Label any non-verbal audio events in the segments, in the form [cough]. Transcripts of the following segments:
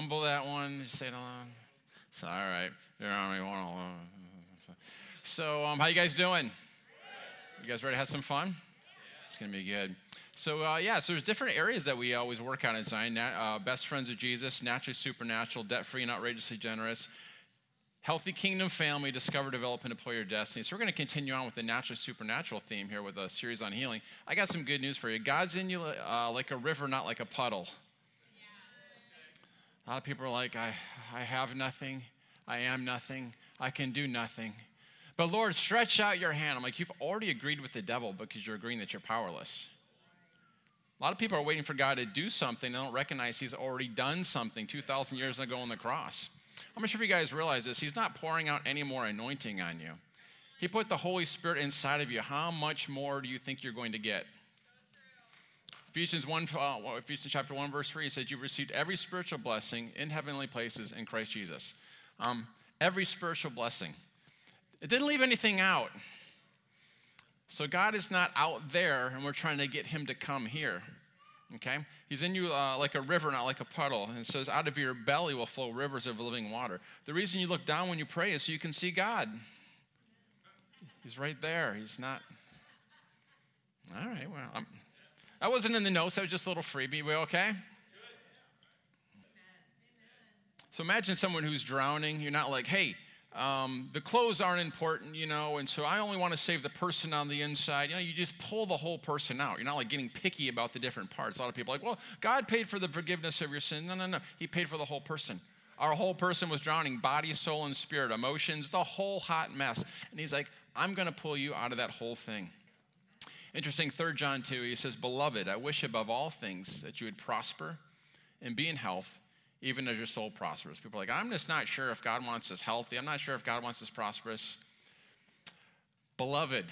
mumble that one, just say it along. It's all right. You're only one alone. So, um, how you guys doing? You guys ready to have some fun? It's gonna be good. So uh, yeah, so there's different areas that we always work on in Zion. Uh, best friends with Jesus, naturally supernatural, debt-free and outrageously generous. Healthy kingdom family, discover, develop, and deploy your destiny. So, we're going to continue on with the naturally supernatural theme here with a series on healing. I got some good news for you. God's in you uh, like a river, not like a puddle. A lot of people are like, I, I have nothing, I am nothing, I can do nothing. But Lord, stretch out your hand. I'm like, you've already agreed with the devil because you're agreeing that you're powerless. A lot of people are waiting for God to do something. They don't recognize He's already done something 2,000 years ago on the cross. How sure if you guys realize this? He's not pouring out any more anointing on you. He put the Holy Spirit inside of you. How much more do you think you're going to get? Ephesians 1, uh, Ephesians chapter 1, verse 3 says, You've received every spiritual blessing in heavenly places in Christ Jesus. Um, every spiritual blessing. It didn't leave anything out. So God is not out there and we're trying to get him to come here. Okay? He's in you uh, like a river, not like a puddle. And it says, out of your belly will flow rivers of living water. The reason you look down when you pray is so you can see God. He's right there. He's not. All right, well, I'm... that wasn't in the notes. That was just a little freebie. We okay? So imagine someone who's drowning. You're not like, hey, um, the clothes aren't important, you know, and so I only want to save the person on the inside. You know, you just pull the whole person out. You're not like getting picky about the different parts. A lot of people are like, well, God paid for the forgiveness of your sin. No, no, no. He paid for the whole person. Our whole person was drowning body, soul, and spirit, emotions, the whole hot mess. And He's like, I'm going to pull you out of that whole thing. Interesting, 3 John 2, he says, Beloved, I wish above all things that you would prosper and be in health even as your soul prospers. People are like, I'm just not sure if God wants us healthy. I'm not sure if God wants us prosperous. Beloved,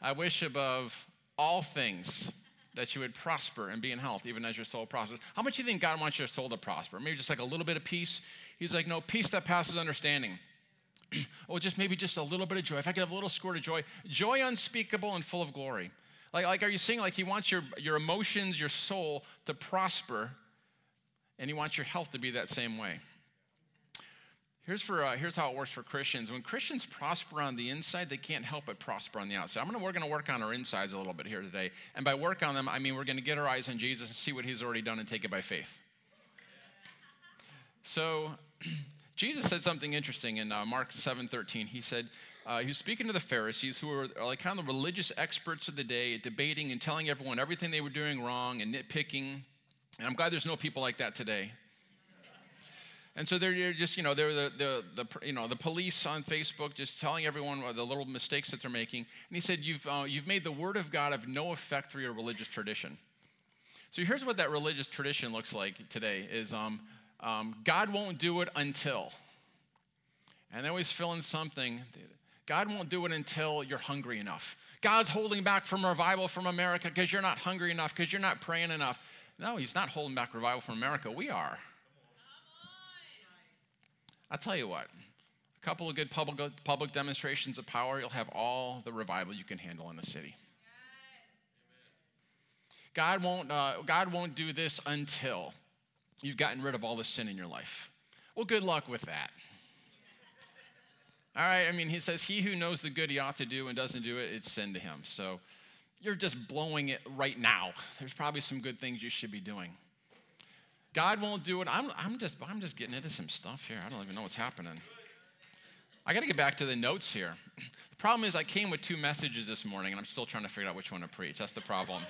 I wish above all things that you would prosper and be in health, even as your soul prospers. How much do you think God wants your soul to prosper? Maybe just like a little bit of peace. He's like, no, peace that passes understanding. [clears throat] or just maybe just a little bit of joy. If I could have a little squirt of joy, joy unspeakable and full of glory. Like, like are you seeing like he wants your, your emotions, your soul to prosper and He wants your health to be that same way. Here's, for, uh, here's how it works for Christians. When Christians prosper on the inside, they can't help but prosper on the outside. I'm gonna, we're going to work on our insides a little bit here today. And by work on them, I mean we're going to get our eyes on Jesus and see what He's already done and take it by faith. So, [clears throat] Jesus said something interesting in uh, Mark 7:13. He said, uh, he was speaking to the Pharisees, who were like kind of the religious experts of the day, debating and telling everyone everything they were doing wrong and nitpicking. And I'm glad there's no people like that today. And so they're just, you know, they're the, the, the, you know, the police on Facebook just telling everyone the little mistakes that they're making. And he said, you've, uh, you've made the word of God of no effect through your religious tradition. So here's what that religious tradition looks like today is um, um, God won't do it until. And they always fill in something. God won't do it until you're hungry enough. God's holding back from revival from America because you're not hungry enough, because you're not praying enough. No, he's not holding back revival from America. We are. I'll tell you what, a couple of good public, public demonstrations of power, you'll have all the revival you can handle in the city. God won't, uh, God won't do this until you've gotten rid of all the sin in your life. Well, good luck with that. All right, I mean, he says, He who knows the good he ought to do and doesn't do it, it's sin to him. So you're just blowing it right now. There's probably some good things you should be doing. God won't do it. I'm, I'm, just, I'm just getting into some stuff here. I don't even know what's happening. I got to get back to the notes here. [clears throat] The problem is, I came with two messages this morning, and I'm still trying to figure out which one to preach. That's the problem.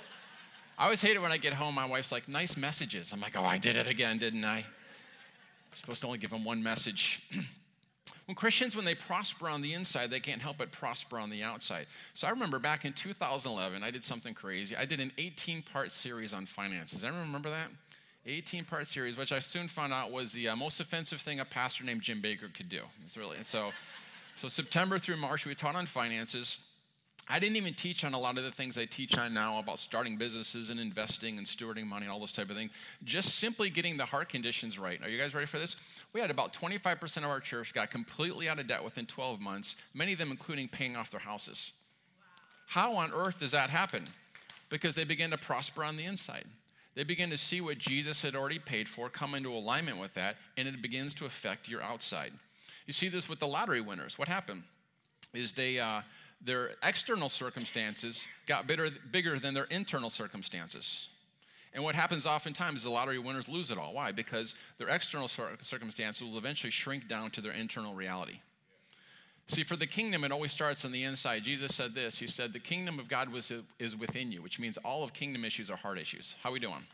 I always hate it when I get home. My wife's like, nice messages. I'm like, oh, I did it again, didn't I? I'm supposed to only give them one message. [clears throat] When Christians, when they prosper on the inside, they can't help but prosper on the outside. So I remember back in 2011, I did something crazy. I did an 18 part series on finances. Anyone remember that? 18 part series, which I soon found out was the uh, most offensive thing a pastor named Jim Baker could do. It's really, so, so September through March, we taught on finances. I didn't even teach on a lot of the things I teach on now about starting businesses and investing and stewarding money and all those type of things. Just simply getting the heart conditions right. Are you guys ready for this? We had about 25% of our church got completely out of debt within 12 months, many of them including paying off their houses. How on earth does that happen? Because they begin to prosper on the inside. They begin to see what Jesus had already paid for, come into alignment with that, and it begins to affect your outside. You see this with the lottery winners. What happened is they, uh, their external circumstances got bigger, bigger than their internal circumstances. And what happens oftentimes is the lottery winners lose it all. Why? Because their external circumstances will eventually shrink down to their internal reality. See, for the kingdom, it always starts on the inside. Jesus said this He said, The kingdom of God was, is within you, which means all of kingdom issues are heart issues. How we doing?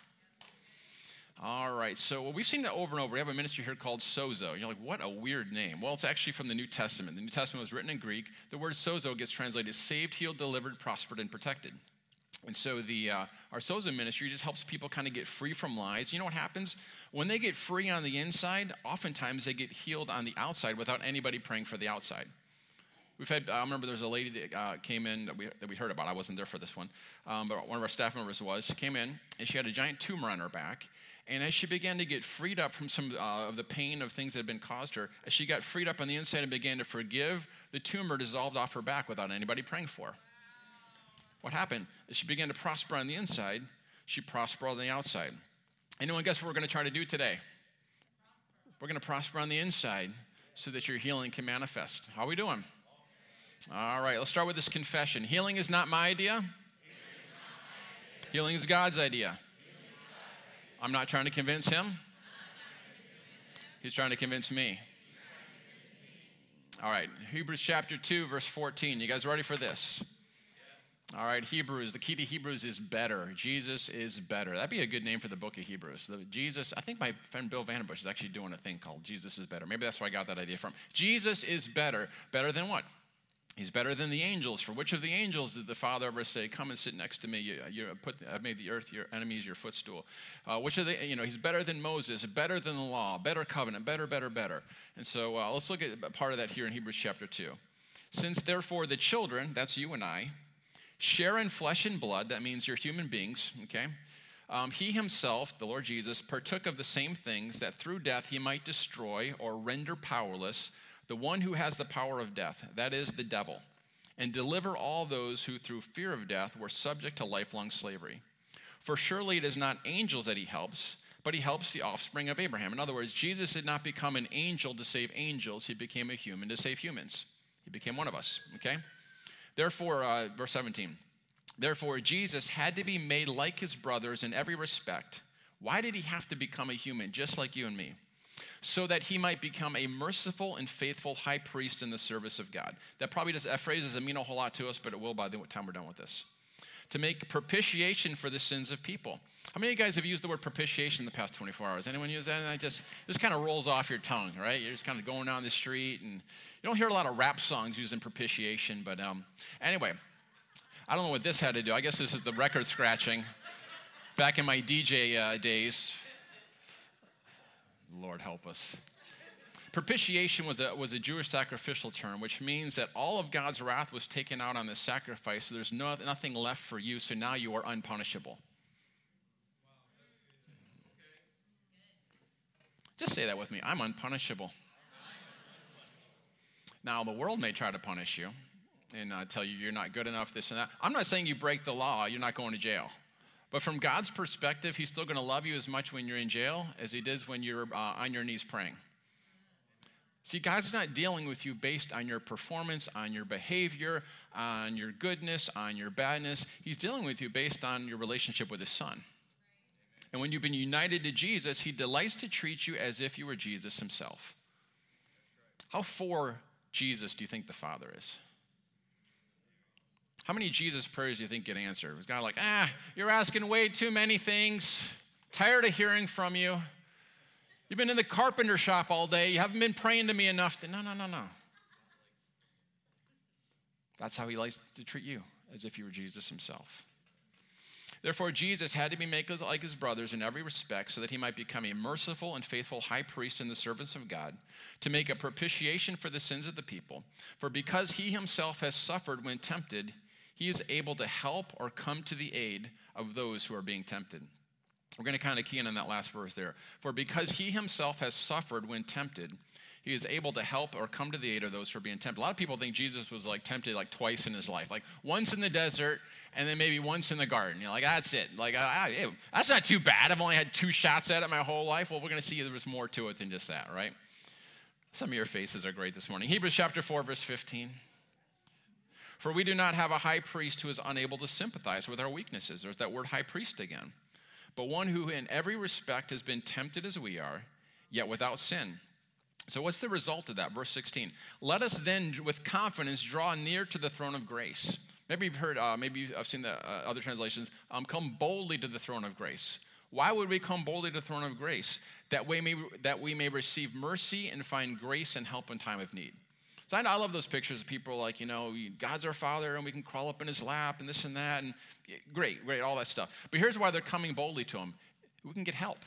All right, so we've seen that over and over. We have a ministry here called Sozo. You're like, what a weird name. Well, it's actually from the New Testament. The New Testament was written in Greek. The word sozo gets translated saved, healed, delivered, prospered, and protected. And so the uh, our Sozo ministry just helps people kind of get free from lies. You know what happens when they get free on the inside? Oftentimes they get healed on the outside without anybody praying for the outside. We've had, I remember there was a lady that uh, came in that we, that we heard about. I wasn't there for this one, um, but one of our staff members was. She came in and she had a giant tumor on her back. And as she began to get freed up from some uh, of the pain of things that had been caused her, as she got freed up on the inside and began to forgive, the tumor dissolved off her back without anybody praying for her. What happened? As she began to prosper on the inside, she prospered on the outside. Anyone guess what we're going to try to do today? We're going to prosper on the inside so that your healing can manifest. How are we doing? All right, let's start with this confession. Healing is not my idea, healing is God's idea. I'm not trying to convince him, he's trying to convince me. All right, Hebrews chapter 2, verse 14. You guys ready for this? All right, Hebrews. The key to Hebrews is better. Jesus is better. That'd be a good name for the book of Hebrews. The Jesus, I think my friend Bill Vanderbush is actually doing a thing called Jesus is better. Maybe that's where I got that idea from. Jesus is better. Better than what? He's better than the angels. For which of the angels did the Father ever say, "Come and sit next to me"? You, you put, I've made the earth your enemies your footstool. Uh, which of the, you know, he's better than Moses, better than the law, better covenant, better, better, better. And so uh, let's look at part of that here in Hebrews chapter two. Since therefore the children, that's you and I, share in flesh and blood. That means you're human beings. Okay. Um, he himself, the Lord Jesus, partook of the same things that through death he might destroy or render powerless the one who has the power of death, that is the devil, and deliver all those who through fear of death were subject to lifelong slavery. For surely it is not angels that he helps, but he helps the offspring of Abraham. In other words, Jesus did not become an angel to save angels, he became a human to save humans. He became one of us, okay? Therefore, uh, verse 17, therefore, Jesus had to be made like his brothers in every respect. Why did he have to become a human, just like you and me? So that he might become a merciful and faithful high priest in the service of God. That probably does, that phrase doesn't mean a whole lot to us, but it will by the time we're done with this. To make propitiation for the sins of people. How many of you guys have used the word propitiation in the past 24 hours? Anyone use that? And I just just kind of rolls off your tongue, right? You're just kind of going down the street, and you don't hear a lot of rap songs using propitiation. But um, anyway, I don't know what this had to do. I guess this is the record scratching. Back in my DJ uh, days, Lord help us. Propitiation was a, was a Jewish sacrificial term, which means that all of God's wrath was taken out on the sacrifice, so there's no, nothing left for you, so now you are unpunishable. Just say that with me I'm unpunishable. Now, the world may try to punish you and uh, tell you you're not good enough, this and that. I'm not saying you break the law, you're not going to jail. But from God's perspective, He's still going to love you as much when you're in jail as He does when you're uh, on your knees praying. See, God's not dealing with you based on your performance, on your behavior, on your goodness, on your badness. He's dealing with you based on your relationship with His Son. And when you've been united to Jesus, He delights to treat you as if you were Jesus Himself. How for Jesus do you think the Father is? How many Jesus prayers do you think get answered? Was God like, ah, you're asking way too many things. Tired of hearing from you. You've been in the carpenter shop all day. You haven't been praying to me enough. To... No, no, no, no. That's how he likes to treat you, as if you were Jesus himself. Therefore, Jesus had to be made like his brothers in every respect so that he might become a merciful and faithful high priest in the service of God, to make a propitiation for the sins of the people. For because he himself has suffered when tempted, he is able to help or come to the aid of those who are being tempted. We're going to kind of key in on that last verse there. For because he himself has suffered when tempted, He is able to help or come to the aid of those who are being tempted. A lot of people think Jesus was like tempted like twice in his life, like once in the desert and then maybe once in the garden. You're like, that's it. Like, that's not too bad. I've only had two shots at it my whole life. Well, we're going to see there was more to it than just that, right? Some of your faces are great this morning. Hebrews chapter 4, verse 15. For we do not have a high priest who is unable to sympathize with our weaknesses. There's that word high priest again. But one who in every respect has been tempted as we are, yet without sin. So, what's the result of that? Verse 16. Let us then, with confidence, draw near to the throne of grace. Maybe you've heard, uh, maybe I've seen the uh, other translations, um, come boldly to the throne of grace. Why would we come boldly to the throne of grace? That, we may, that we may receive mercy and find grace and help in time of need. So I, I love those pictures of people like, you know, God's our Father and we can crawl up in His lap and this and that. And great, great, all that stuff. But here's why they're coming boldly to Him we can get help.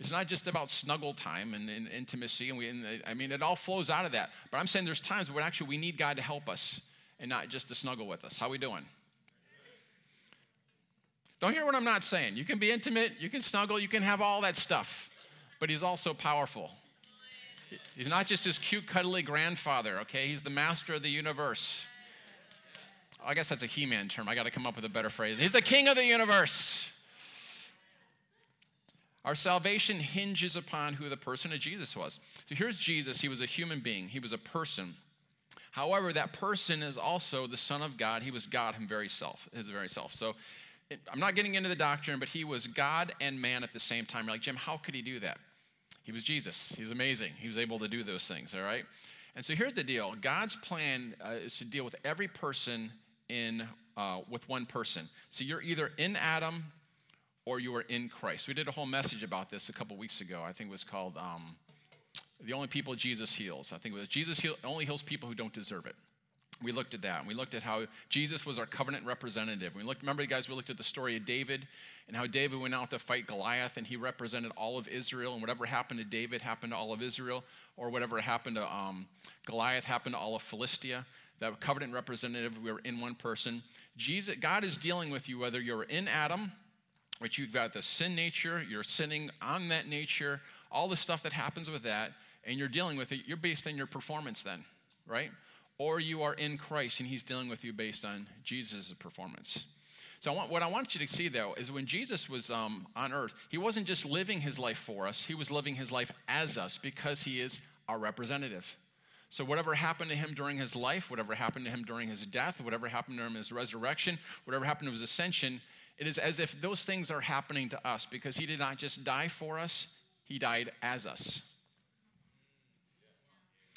It's not just about snuggle time and, and intimacy, and we. And uh, I mean, it all flows out of that. But I'm saying there's times when actually we need God to help us, and not just to snuggle with us. How we doing? Don't hear what I'm not saying. You can be intimate, you can snuggle, you can have all that stuff, but He's also powerful. He's not just his cute, cuddly grandfather. Okay, He's the master of the universe. Oh, I guess that's a He-Man term. I got to come up with a better phrase. He's the king of the universe. Our salvation hinges upon who the person of Jesus was. So here's Jesus. He was a human being, he was a person. However, that person is also the Son of God. He was God his very self, his very self. So I'm not getting into the doctrine, but he was God and man at the same time. You're like, Jim, how could he do that? He was Jesus. He's amazing. He was able to do those things, all right? And so here's the deal God's plan uh, is to deal with every person in uh, with one person. So you're either in Adam or you are in Christ. We did a whole message about this a couple weeks ago. I think it was called um, The Only People Jesus Heals. I think it was Jesus heal, only heals people who don't deserve it. We looked at that. And we looked at how Jesus was our covenant representative. We looked, remember, guys, we looked at the story of David and how David went out to fight Goliath and he represented all of Israel. And whatever happened to David happened to all of Israel, or whatever happened to um, Goliath happened to all of Philistia. That covenant representative, we were in one person. Jesus, God is dealing with you whether you're in Adam which you've got the sin nature, you're sinning on that nature, all the stuff that happens with that, and you're dealing with it, you're based on your performance then, right? Or you are in Christ and he's dealing with you based on Jesus' performance. So I want, what I want you to see though is when Jesus was um, on earth, he wasn't just living his life for us, he was living his life as us because he is our representative. So, whatever happened to him during his life, whatever happened to him during his death, whatever happened to him in his resurrection, whatever happened to his ascension, it is as if those things are happening to us because he did not just die for us, he died as us.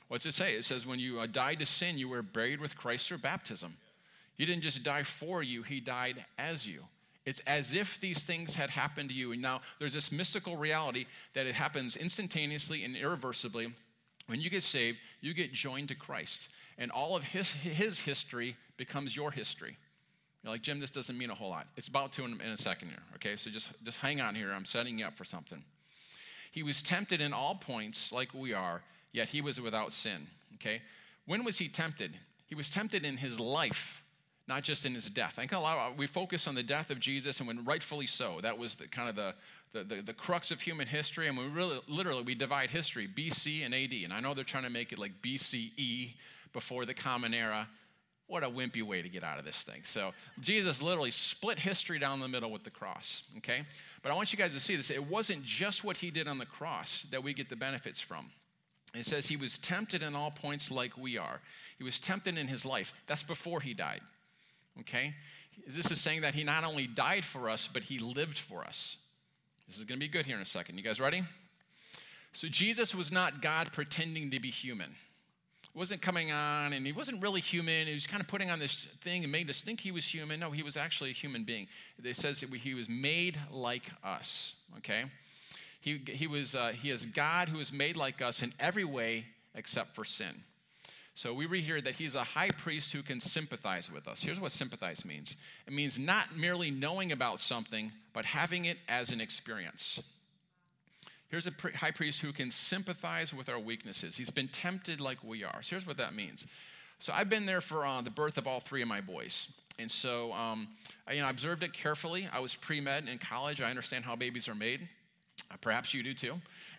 What's it say? It says, when you uh, died to sin, you were buried with Christ through baptism. He didn't just die for you, he died as you. It's as if these things had happened to you. And now there's this mystical reality that it happens instantaneously and irreversibly. When you get saved, you get joined to Christ. And all of his, his history becomes your history. You're like, Jim, this doesn't mean a whole lot. It's about to in, in a second here, okay? So just, just hang on here. I'm setting you up for something. He was tempted in all points like we are, yet he was without sin, okay? When was he tempted? He was tempted in his life, not just in his death. I think a lot of, uh, we focus on the death of Jesus, and when rightfully so, that was the, kind of the, the, the, the, crux of human history. And we really, literally, we divide history, BC and AD. And I know they're trying to make it like BCE, before the common era. What a wimpy way to get out of this thing. So, Jesus literally split history down the middle with the cross, okay? But I want you guys to see this. It wasn't just what he did on the cross that we get the benefits from. It says he was tempted in all points like we are. He was tempted in his life. That's before he died, okay? This is saying that he not only died for us, but he lived for us. This is going to be good here in a second. You guys ready? So, Jesus was not God pretending to be human wasn't coming on and he wasn't really human. He was kind of putting on this thing and made us think he was human. No, he was actually a human being. It says that he was made like us, okay? He, he, was, uh, he is God who is made like us in every way except for sin. So we read here that he's a high priest who can sympathize with us. Here's what sympathize means it means not merely knowing about something, but having it as an experience. Here's a high priest who can sympathize with our weaknesses. He's been tempted like we are. So here's what that means. So I've been there for uh, the birth of all three of my boys. And so um, I you know, observed it carefully. I was pre med in college. I understand how babies are made. Uh, perhaps you do too.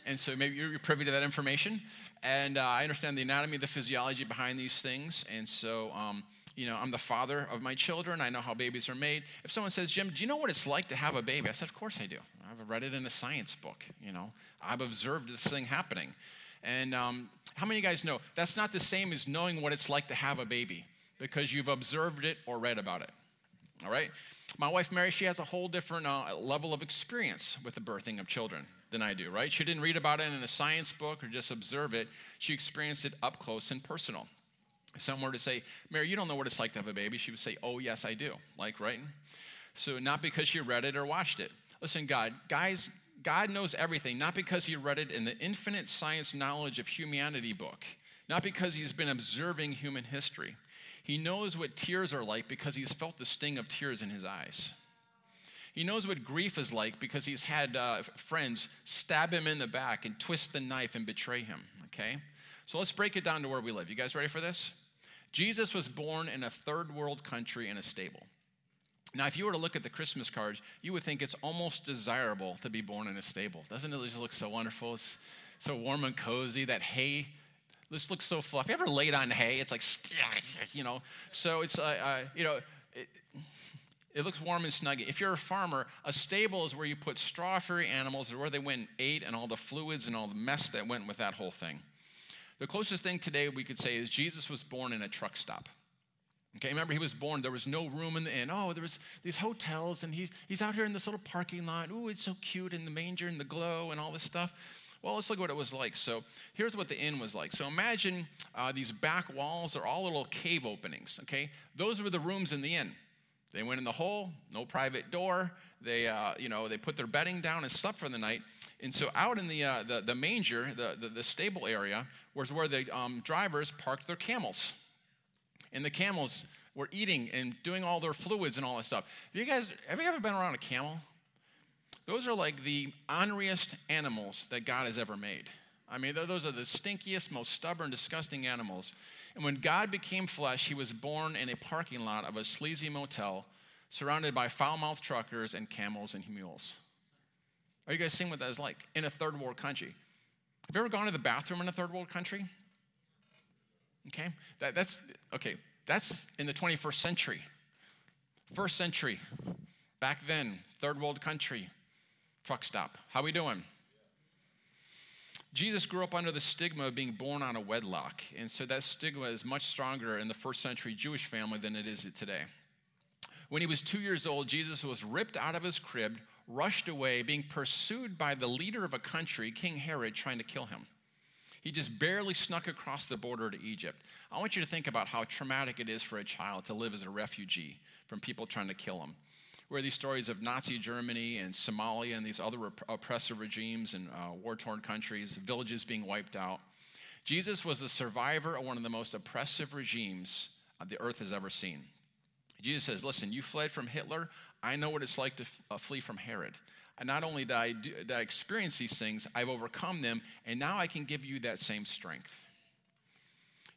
and so maybe you're privy to that information. And uh, I understand the anatomy, the physiology behind these things. And so, um, you know, I'm the father of my children. I know how babies are made. If someone says, Jim, do you know what it's like to have a baby? I said, Of course I do. I've read it in a science book. You know, I've observed this thing happening. And um, how many of you guys know that's not the same as knowing what it's like to have a baby because you've observed it or read about it? All right? My wife Mary, she has a whole different uh, level of experience with the birthing of children than I do, right? She didn't read about it in a science book or just observe it. She experienced it up close and personal. If someone were to say, Mary, you don't know what it's like to have a baby, she would say, Oh, yes, I do. Like, right? So, not because she read it or watched it. Listen, God, guys, God knows everything, not because he read it in the infinite science knowledge of humanity book, not because he's been observing human history. He knows what tears are like because he's felt the sting of tears in his eyes. He knows what grief is like because he's had uh, friends stab him in the back and twist the knife and betray him, okay? So let's break it down to where we live. You guys ready for this? Jesus was born in a third world country in a stable. Now, if you were to look at the Christmas cards, you would think it's almost desirable to be born in a stable. Doesn't it just look so wonderful? It's so warm and cozy. That hay, this looks so fluffy. Ever laid on hay? It's like, [laughs] you know. So it's, uh, uh, you know, it, it, looks warm and snuggy. If you're a farmer, a stable is where you put straw-free animals, where they went and ate, and all the fluids and all the mess that went with that whole thing. The closest thing today we could say is Jesus was born in a truck stop. Okay, remember he was born, there was no room in the inn. Oh, there was these hotels, and he's, he's out here in this little parking lot. Ooh, it's so cute in the manger and the glow and all this stuff. Well, let's look at what it was like. So here's what the inn was like. So imagine uh, these back walls are all little cave openings, okay? Those were the rooms in the inn. They went in the hole, no private door. They, uh, you know, they put their bedding down and slept for the night. And so out in the, uh, the, the, manger, the, the, the, stable area, was where the um, drivers parked their camels and the camels were eating and doing all their fluids and all that stuff. Have you guys, have you ever been around a camel? Those are like the orneriest animals that God has ever made. I mean, those are the stinkiest, most stubborn, disgusting animals. And when God became flesh, he was born in a parking lot of a sleazy motel surrounded by foul mouthed truckers and camels and mules. Are you guys seeing what that is like in a third world country? Have you ever gone to the bathroom in a third world country? Okay? That, that's, okay, that's in the 21st century. First century, back then, third world country, truck stop. How we doing? Jesus grew up under the stigma of being born on a wedlock, and so that stigma is much stronger in the first century Jewish family than it is today. When he was two years old, Jesus was ripped out of his crib, rushed away, being pursued by the leader of a country, King Herod, trying to kill him. He just barely snuck across the border to Egypt. I want you to think about how traumatic it is for a child to live as a refugee from people trying to kill him. Where these stories of Nazi Germany and Somalia and these other oppressive regimes and uh, war torn countries, villages being wiped out. Jesus was the survivor of one of the most oppressive regimes the earth has ever seen. Jesus says, Listen, you fled from Hitler. I know what it's like to f- uh, flee from Herod. And not only did I, do, did I experience these things, I've overcome them, and now I can give you that same strength.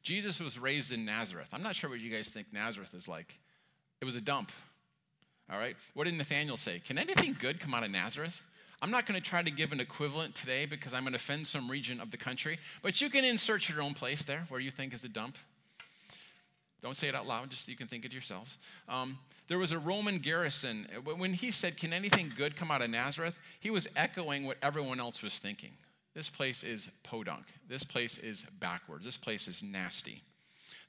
Jesus was raised in Nazareth. I'm not sure what you guys think Nazareth is like. It was a dump. All right? What did Nathaniel say? Can anything good come out of Nazareth? I'm not going to try to give an equivalent today because I'm going to offend some region of the country, but you can insert your own place there where you think is a dump. Don't say it out loud, just so you can think it yourselves. Um, there was a Roman garrison. When he said, Can anything good come out of Nazareth? He was echoing what everyone else was thinking. This place is podunk. This place is backwards. This place is nasty.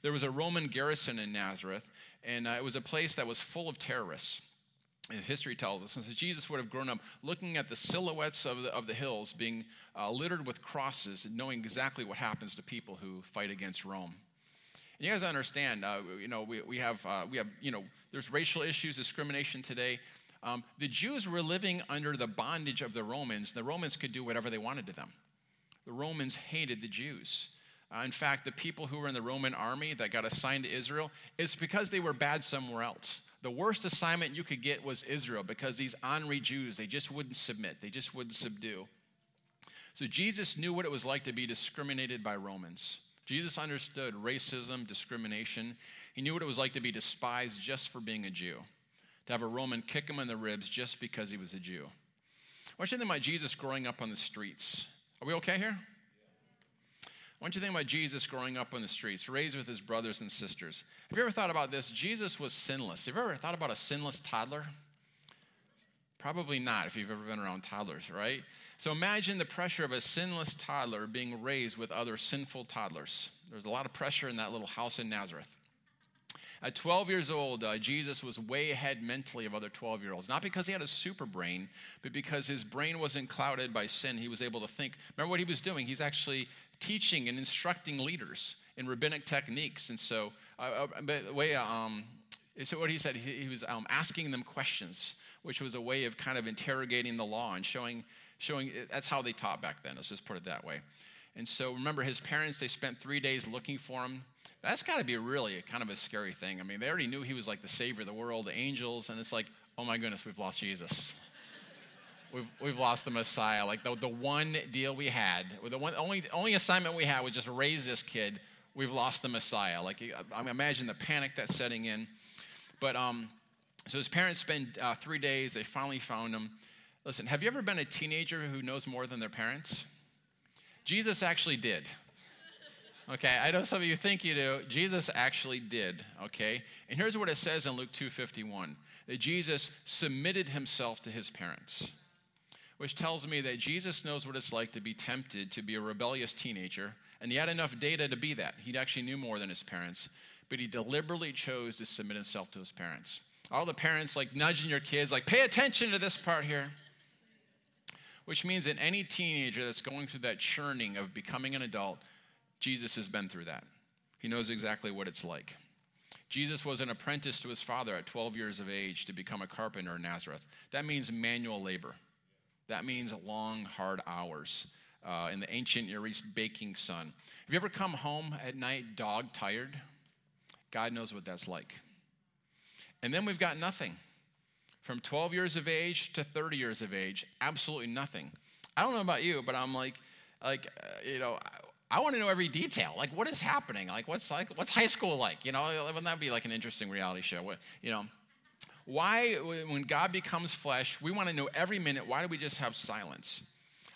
There was a Roman garrison in Nazareth, and uh, it was a place that was full of terrorists. History tells us. And so Jesus would have grown up looking at the silhouettes of the, of the hills being uh, littered with crosses, and knowing exactly what happens to people who fight against Rome. And you guys understand, uh, you know, we, we, have, uh, we have, you know, there's racial issues, discrimination today. Um, the Jews were living under the bondage of the Romans. The Romans could do whatever they wanted to them. The Romans hated the Jews. Uh, in fact, the people who were in the Roman army that got assigned to Israel, it's because they were bad somewhere else. The worst assignment you could get was Israel because these Henri Jews, they just wouldn't submit, they just wouldn't subdue. So Jesus knew what it was like to be discriminated by Romans. Jesus understood racism, discrimination. He knew what it was like to be despised just for being a Jew, to have a Roman kick him in the ribs just because he was a Jew. I want you to think about Jesus growing up on the streets. Are we okay here? Want you to think about Jesus growing up on the streets, raised with his brothers and sisters. Have you ever thought about this? Jesus was sinless. Have you ever thought about a sinless toddler? Probably not if you've ever been around toddlers, right? So imagine the pressure of a sinless toddler being raised with other sinful toddlers. There's a lot of pressure in that little house in Nazareth. At 12 years old, uh, Jesus was way ahead mentally of other 12 year olds. Not because he had a super brain, but because his brain wasn't clouded by sin. He was able to think. Remember what he was doing? He's actually teaching and instructing leaders in rabbinic techniques. And so, uh, by the way, um, so what he said, he, he was um, asking them questions, which was a way of kind of interrogating the law and showing, showing that's how they taught back then. Let's just put it that way. And so remember, his parents, they spent three days looking for him. That's got to be really kind of a scary thing. I mean, they already knew he was like the savior of the world, the angels, and it's like, oh my goodness, we've lost Jesus. We've, we've lost the Messiah. Like the, the one deal we had, the one, only, only assignment we had was just raise this kid. We've lost the Messiah. Like, I imagine the panic that's setting in. But um, so his parents spend uh, three days. They finally found him. Listen, have you ever been a teenager who knows more than their parents? Jesus actually did. Okay, I know some of you think you do. Jesus actually did, okay? And here's what it says in Luke 2:51. That Jesus submitted himself to his parents. Which tells me that Jesus knows what it's like to be tempted to be a rebellious teenager, and he had enough data to be that. He actually knew more than his parents, but he deliberately chose to submit himself to his parents. All the parents like nudging your kids, like, pay attention to this part here which means that any teenager that's going through that churning of becoming an adult, Jesus has been through that. He knows exactly what it's like. Jesus was an apprentice to his father at 12 years of age to become a carpenter in Nazareth. That means manual labor. That means long, hard hours uh, in the ancient Near East baking sun. Have you ever come home at night dog tired? God knows what that's like. And then we've got nothing from 12 years of age to 30 years of age, absolutely nothing. I don't know about you, but I'm like, like, uh, you know, I, I want to know every detail. Like, what is happening? Like, what's like, what's high school like? You know, wouldn't that be like an interesting reality show? What, you know, why, when God becomes flesh, we want to know every minute. Why do we just have silence?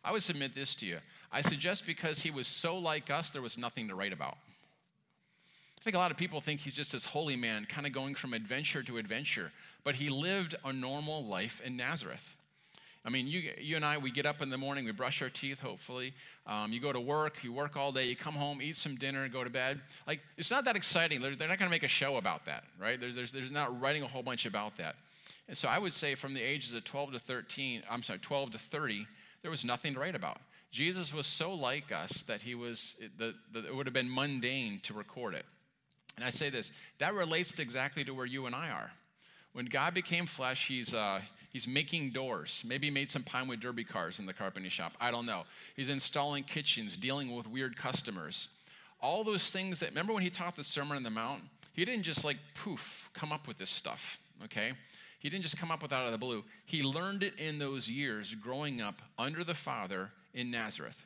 I would submit this to you. I suggest because he was so like us, there was nothing to write about. I think a lot of people think he's just this holy man, kind of going from adventure to adventure, but he lived a normal life in Nazareth. I mean, you, you and I, we get up in the morning, we brush our teeth, hopefully. Um, you go to work, you work all day, you come home, eat some dinner, go to bed. Like, it's not that exciting. They're, they're not going to make a show about that, right? There's, there's, there's not writing a whole bunch about that. And so I would say from the ages of 12 to 13, I'm sorry, 12 to 30, there was nothing to write about. Jesus was so like us that he was, the, the, it would have been mundane to record it. And I say this that relates to exactly to where you and I are. When God became flesh, he's, uh, he's making doors. Maybe he made some Pinewood Derby cars in the carpentry shop. I don't know. He's installing kitchens, dealing with weird customers. All those things that, remember when he taught the Sermon on the Mount? He didn't just like poof, come up with this stuff, okay? He didn't just come up with it out of the blue. He learned it in those years growing up under the Father in Nazareth.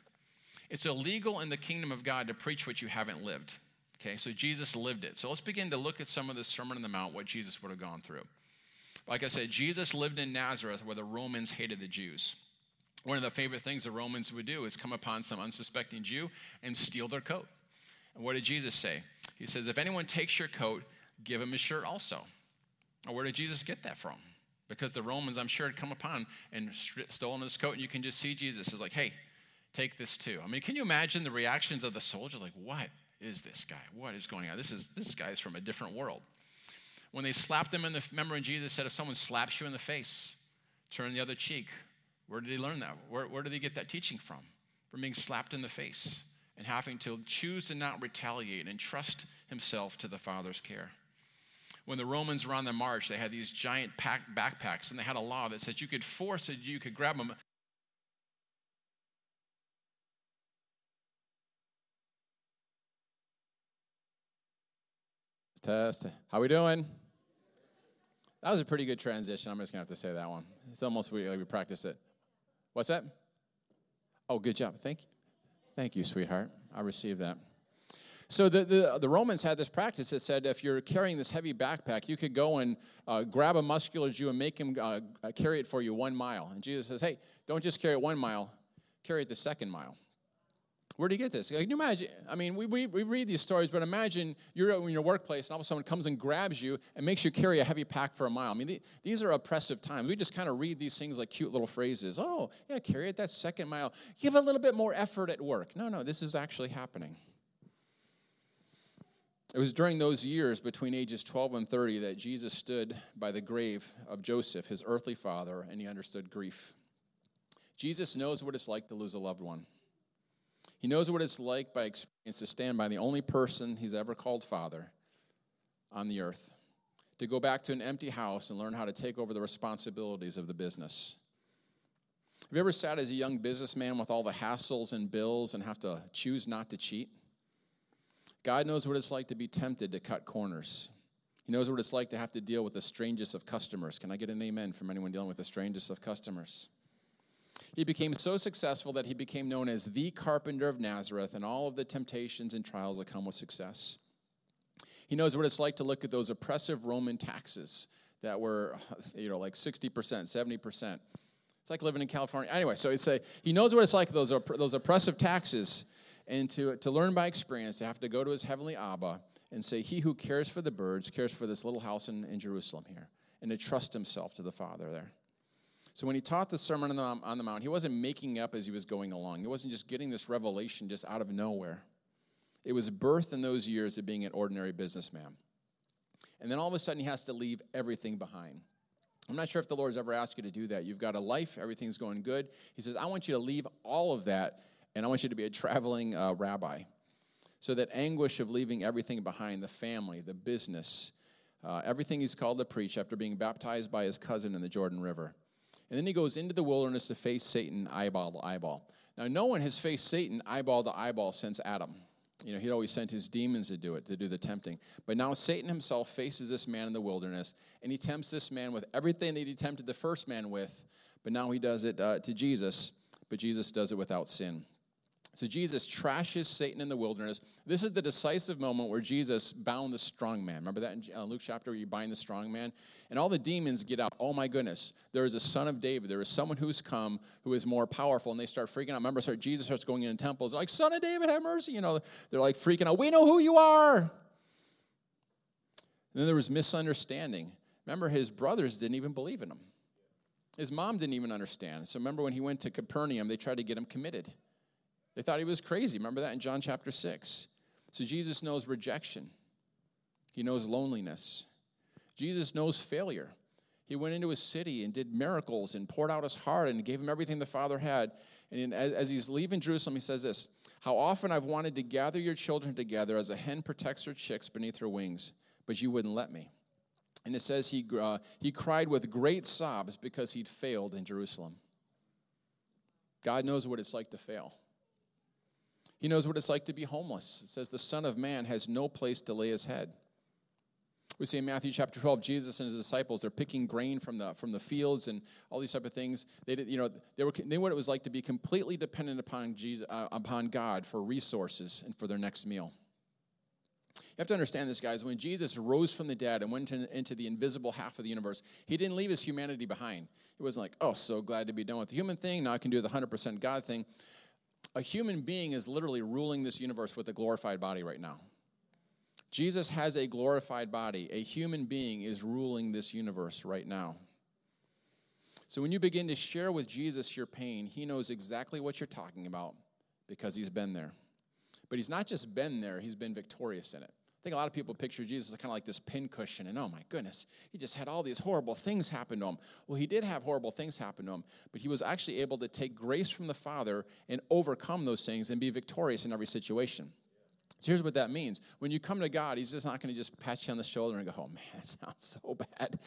It's illegal in the kingdom of God to preach what you haven't lived. Okay, so Jesus lived it. So let's begin to look at some of the Sermon on the Mount, what Jesus would have gone through. Like I said, Jesus lived in Nazareth where the Romans hated the Jews. One of the favorite things the Romans would do is come upon some unsuspecting Jew and steal their coat. And what did Jesus say? He says, If anyone takes your coat, give him his shirt also. Or where did Jesus get that from? Because the Romans, I'm sure, had come upon and stolen his coat, and you can just see Jesus is like, hey, take this too. I mean, can you imagine the reactions of the soldiers? Like, what? is this guy? What is going on? This is this guy is from a different world. When they slapped him in the remember when Jesus said, if someone slaps you in the face, turn the other cheek. Where did he learn that? Where, where did he get that teaching from? From being slapped in the face and having to choose to not retaliate and trust himself to the Father's care. When the Romans were on the march, they had these giant pack, backpacks, and they had a law that said you could force it, you could grab them Test. How we doing? That was a pretty good transition. I'm just gonna have to say that one. It's almost we, like we practiced it. What's that? Oh, good job. Thank you. Thank you, sweetheart. I received that. So the, the, the, Romans had this practice that said if you're carrying this heavy backpack, you could go and uh, grab a muscular Jew and make him uh, carry it for you one mile. And Jesus says, hey, don't just carry it one mile, carry it the second mile. Where do you get this? Can you imagine? I mean, we, we, we read these stories, but imagine you're in your workplace and all of a sudden comes and grabs you and makes you carry a heavy pack for a mile. I mean, the, these are oppressive times. We just kind of read these things like cute little phrases. Oh, yeah, carry it that second mile. Give a little bit more effort at work. No, no, this is actually happening. It was during those years between ages 12 and 30 that Jesus stood by the grave of Joseph, his earthly father, and he understood grief. Jesus knows what it's like to lose a loved one. He knows what it's like by experience to stand by the only person he's ever called father on the earth, to go back to an empty house and learn how to take over the responsibilities of the business. Have you ever sat as a young businessman with all the hassles and bills and have to choose not to cheat? God knows what it's like to be tempted to cut corners. He knows what it's like to have to deal with the strangest of customers. Can I get an amen from anyone dealing with the strangest of customers? He became so successful that he became known as the carpenter of Nazareth and all of the temptations and trials that come with success. He knows what it's like to look at those oppressive Roman taxes that were, you know, like 60%, 70%. It's like living in California. Anyway, so he'd say he knows what it's like, those, those oppressive taxes, and to, to learn by experience, to have to go to his heavenly Abba and say, He who cares for the birds cares for this little house in, in Jerusalem here, and to trust himself to the Father there. So when he taught the Sermon on the, on the Mount, he wasn't making up as he was going along. He wasn't just getting this revelation just out of nowhere. It was birthed in those years of being an ordinary businessman. And then all of a sudden, he has to leave everything behind. I'm not sure if the Lord's ever asked you to do that. You've got a life, everything's going good. He says, I want you to leave all of that, and I want you to be a traveling uh, rabbi. So that anguish of leaving everything behind the family, the business, uh, everything he's called to preach after being baptized by his cousin in the Jordan River and then he goes into the wilderness to face Satan eyeball to eyeball. Now, no one has faced Satan eyeball to eyeball since Adam. You know, he'd always sent his demons to do it, to do the tempting. But now Satan himself faces this man in the wilderness, and he tempts this man with everything that he tempted the first man with, but now he does it uh, to Jesus, but Jesus does it without sin. So Jesus trashes Satan in the wilderness. This is the decisive moment where Jesus bound the strong man. Remember that in uh, Luke chapter where you bind the strong man? And all the demons get out. Oh my goodness, there is a son of David. There is someone who's come who is more powerful. And they start freaking out. Remember, start, Jesus starts going into temples. They're like, Son of David, have mercy. You know, they're like freaking out. We know who you are. And then there was misunderstanding. Remember, his brothers didn't even believe in him. His mom didn't even understand. So remember when he went to Capernaum, they tried to get him committed. They thought he was crazy. Remember that in John chapter 6. So Jesus knows rejection, he knows loneliness, Jesus knows failure. He went into a city and did miracles and poured out his heart and gave him everything the Father had. And as he's leaving Jerusalem, he says this How often I've wanted to gather your children together as a hen protects her chicks beneath her wings, but you wouldn't let me. And it says he, uh, he cried with great sobs because he'd failed in Jerusalem. God knows what it's like to fail. He knows what it's like to be homeless. It says, The Son of Man has no place to lay his head. We see in Matthew chapter 12, Jesus and his disciples, they're picking grain from the, from the fields and all these type of things. They, did, you know, they, were, knew what it was like to be completely dependent upon, Jesus, uh, upon God for resources and for their next meal. You have to understand this, guys. When Jesus rose from the dead and went into the invisible half of the universe, he didn't leave his humanity behind. It wasn't like, oh, so glad to be done with the human thing. Now I can do the 100% God thing a human being is literally ruling this universe with a glorified body right now. Jesus has a glorified body. A human being is ruling this universe right now. So when you begin to share with Jesus your pain, he knows exactly what you're talking about because he's been there. But he's not just been there, he's been victorious in it. I think a lot of people picture Jesus kind of like this pincushion, and oh my goodness, he just had all these horrible things happen to him. Well, he did have horrible things happen to him, but he was actually able to take grace from the Father and overcome those things and be victorious in every situation. So here's what that means. When you come to God, He's just not going to just pat you on the shoulder and go, oh man, [laughs] that sounds so bad.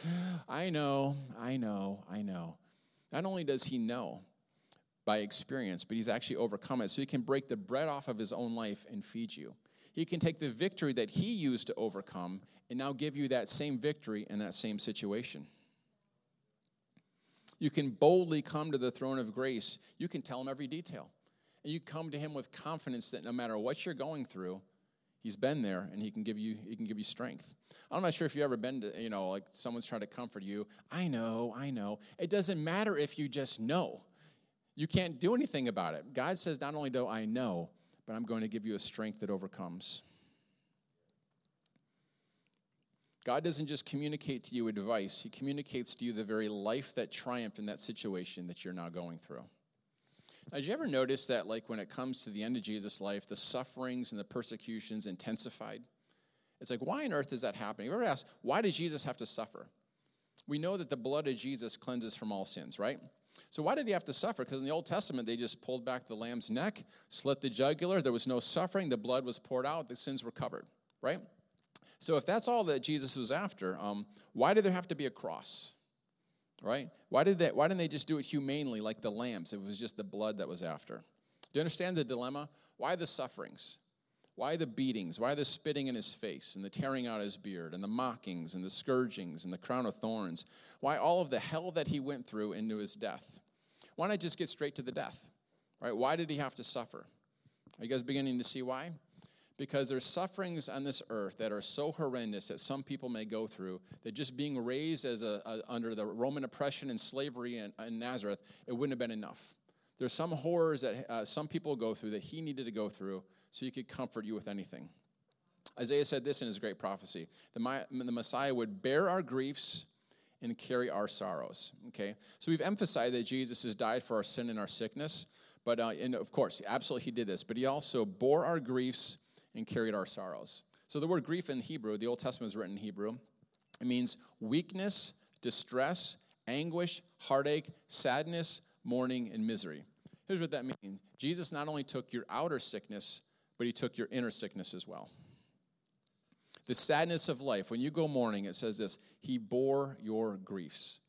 I know, I know, I know. Not only does He know by experience, but He's actually overcome it. So He can break the bread off of His own life and feed you. He can take the victory that he used to overcome and now give you that same victory in that same situation. You can boldly come to the throne of grace. You can tell him every detail. And you come to him with confidence that no matter what you're going through, he's been there and he can give you he can give you strength. I'm not sure if you've ever been to, you know, like someone's trying to comfort you. I know, I know. It doesn't matter if you just know. You can't do anything about it. God says, not only do I know, but I'm going to give you a strength that overcomes. God doesn't just communicate to you advice, He communicates to you the very life that triumphed in that situation that you're now going through. Now, did you ever notice that, like, when it comes to the end of Jesus' life, the sufferings and the persecutions intensified? It's like, why on earth is that happening? You ever asked, why did Jesus have to suffer? We know that the blood of Jesus cleanses from all sins, right? So why did he have to suffer? Because in the Old Testament, they just pulled back the lamb's neck, slit the jugular, there was no suffering, the blood was poured out, the sins were covered, right? So if that's all that Jesus was after, um, why did there have to be a cross? Right? Why did they, why didn't they just do it humanely like the lambs? It was just the blood that was after. Do you understand the dilemma? Why the sufferings? Why the beatings? Why the spitting in his face and the tearing out his beard and the mockings and the scourgings and the crown of thorns? Why all of the hell that he went through into his death? Why not just get straight to the death? Right? Why did he have to suffer? Are you guys beginning to see why? because there's sufferings on this earth that are so horrendous that some people may go through that just being raised as a, a under the roman oppression and slavery in, in, nazareth it wouldn't have been enough there's some horrors that uh, some people go through that he needed to go through so he could comfort you with anything isaiah said this in his great prophecy the, the messiah would bear our griefs and carry our sorrows okay so we've emphasized that jesus has died for our sin and our sickness but uh, and of course absolutely he did this but he also bore our griefs and carried our sorrows. So the word grief in Hebrew, the Old Testament is written in Hebrew. It means weakness, distress, anguish, heartache, sadness, mourning, and misery. Here's what that means Jesus not only took your outer sickness, but he took your inner sickness as well. The sadness of life, when you go mourning, it says this He bore your griefs.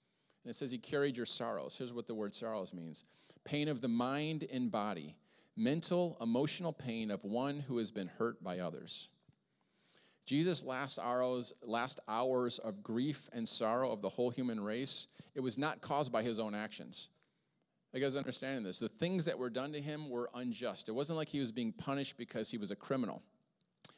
And it says He carried your sorrows. Here's what the word sorrows means pain of the mind and body, mental, emotional pain of one who has been hurt by others. Jesus' last hours, last hours of grief and sorrow of the whole human race, it was not caused by his own actions. You guys understanding this? The things that were done to him were unjust. It wasn't like he was being punished because he was a criminal.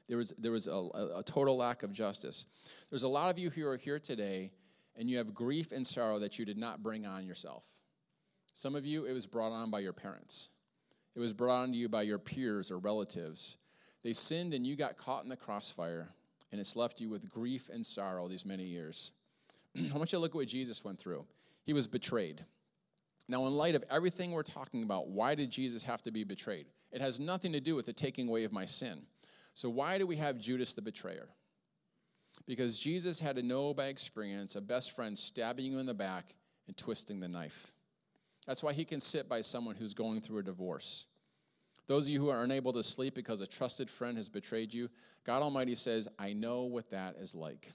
There was, there was a, a, a total lack of justice. There's a lot of you who are here today, and you have grief and sorrow that you did not bring on yourself. Some of you, it was brought on by your parents. It was brought on to you by your peers or relatives. They sinned and you got caught in the crossfire, and it's left you with grief and sorrow these many years. [clears throat] I want you to look at what Jesus went through. He was betrayed. Now, in light of everything we're talking about, why did Jesus have to be betrayed? It has nothing to do with the taking away of my sin. So, why do we have Judas the betrayer? Because Jesus had to know by experience a best friend stabbing you in the back and twisting the knife. That's why he can sit by someone who's going through a divorce. Those of you who are unable to sleep because a trusted friend has betrayed you, God Almighty says, I know what that is like.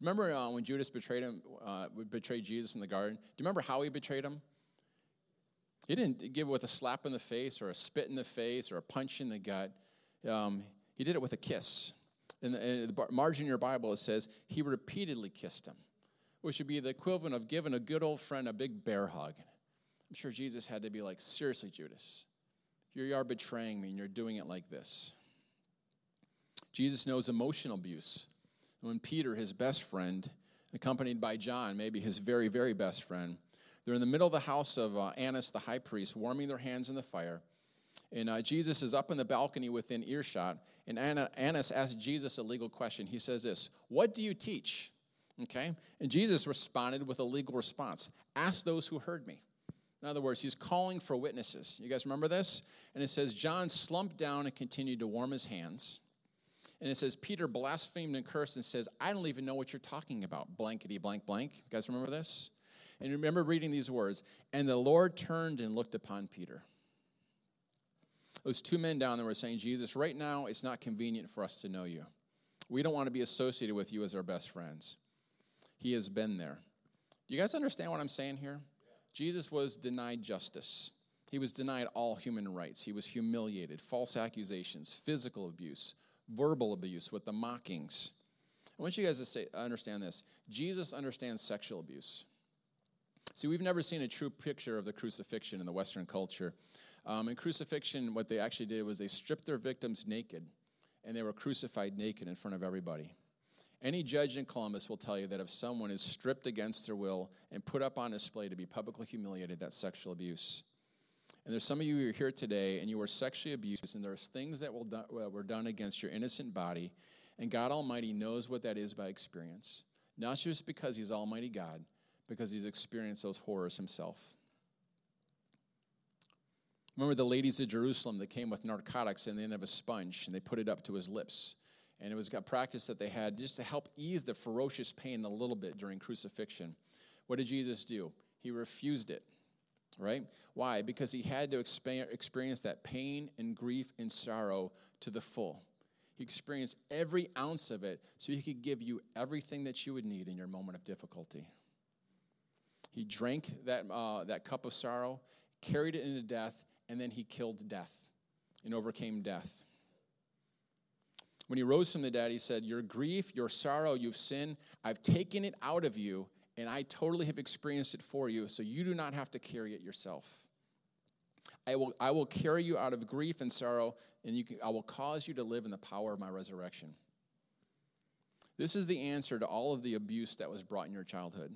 Remember uh, when Judas betrayed him, uh, betrayed Jesus in the garden? Do you remember how he betrayed him? He didn't give it with a slap in the face or a spit in the face or a punch in the gut. Um, he did it with a kiss. In the, in the margin of your Bible, it says he repeatedly kissed him, which would be the equivalent of giving a good old friend a big bear hug. I'm sure Jesus had to be like, seriously, Judas, you are betraying me and you're doing it like this. Jesus knows emotional abuse. When Peter, his best friend, accompanied by John, maybe his very, very best friend, they're in the middle of the house of uh, Annas, the high priest, warming their hands in the fire. And uh, Jesus is up in the balcony within earshot. And Anna, Annas asks Jesus a legal question. He says this What do you teach? Okay? And Jesus responded with a legal response Ask those who heard me. In other words, he's calling for witnesses. You guys remember this? And it says, John slumped down and continued to warm his hands. And it says, Peter blasphemed and cursed and says, I don't even know what you're talking about. Blankety blank blank. You guys remember this? And you remember reading these words. And the Lord turned and looked upon Peter. Those two men down there were saying, Jesus, right now it's not convenient for us to know you. We don't want to be associated with you as our best friends. He has been there. Do you guys understand what I'm saying here? Jesus was denied justice. He was denied all human rights. He was humiliated, false accusations, physical abuse, verbal abuse with the mockings. I want you guys to say, understand this. Jesus understands sexual abuse. See, we've never seen a true picture of the crucifixion in the Western culture. Um, in crucifixion, what they actually did was they stripped their victims naked, and they were crucified naked in front of everybody. Any judge in Columbus will tell you that if someone is stripped against their will and put up on display to be publicly humiliated, that's sexual abuse. And there's some of you who are here today and you were sexually abused, and there's things that were done against your innocent body, and God Almighty knows what that is by experience. Not just because He's Almighty God, because He's experienced those horrors Himself. Remember the ladies of Jerusalem that came with narcotics and the end of a sponge, and they put it up to his lips. And it was a practice that they had just to help ease the ferocious pain a little bit during crucifixion. What did Jesus do? He refused it, right? Why? Because he had to experience that pain and grief and sorrow to the full. He experienced every ounce of it so he could give you everything that you would need in your moment of difficulty. He drank that, uh, that cup of sorrow, carried it into death, and then he killed death and overcame death. When he rose from the dead, he said, Your grief, your sorrow, you've sinned, I've taken it out of you, and I totally have experienced it for you, so you do not have to carry it yourself. I will, I will carry you out of grief and sorrow, and you can, I will cause you to live in the power of my resurrection. This is the answer to all of the abuse that was brought in your childhood.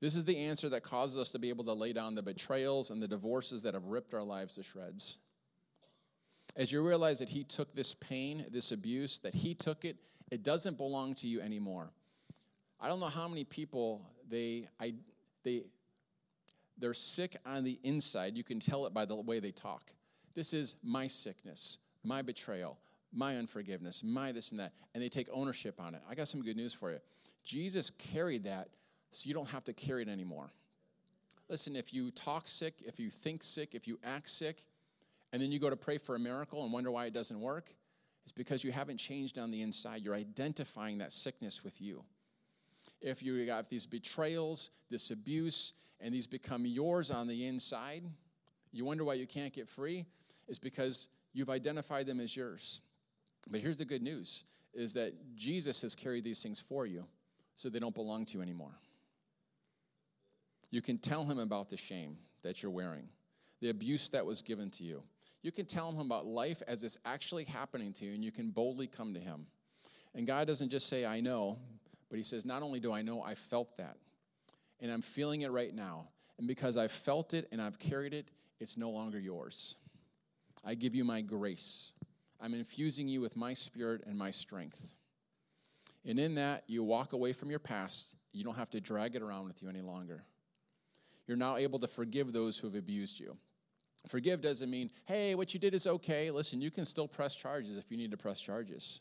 This is the answer that causes us to be able to lay down the betrayals and the divorces that have ripped our lives to shreds. As you realize that He took this pain, this abuse, that He took it, it doesn't belong to you anymore. I don't know how many people they, I, they, they're sick on the inside. You can tell it by the way they talk. This is my sickness, my betrayal, my unforgiveness, my this and that. And they take ownership on it. I got some good news for you. Jesus carried that so you don't have to carry it anymore. Listen, if you talk sick, if you think sick, if you act sick, and then you go to pray for a miracle and wonder why it doesn't work, it's because you haven't changed on the inside. You're identifying that sickness with you. If you have these betrayals, this abuse, and these become yours on the inside, you wonder why you can't get free, is because you've identified them as yours. But here's the good news is that Jesus has carried these things for you, so they don't belong to you anymore. You can tell him about the shame that you're wearing, the abuse that was given to you. You can tell him about life as it's actually happening to you, and you can boldly come to him. And God doesn't just say, I know, but he says, Not only do I know, I felt that, and I'm feeling it right now. And because I've felt it and I've carried it, it's no longer yours. I give you my grace. I'm infusing you with my spirit and my strength. And in that, you walk away from your past. You don't have to drag it around with you any longer you're now able to forgive those who have abused you. Forgive doesn't mean, hey, what you did is okay. Listen, you can still press charges if you need to press charges.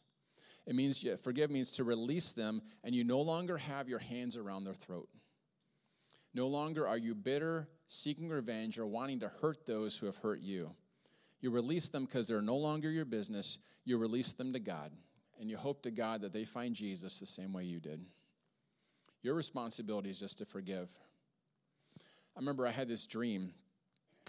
It means yeah, forgive means to release them, and you no longer have your hands around their throat. No longer are you bitter, seeking revenge, or wanting to hurt those who have hurt you. You release them because they're no longer your business. You release them to God, and you hope to God that they find Jesus the same way you did. Your responsibility is just to forgive. I remember I had this dream,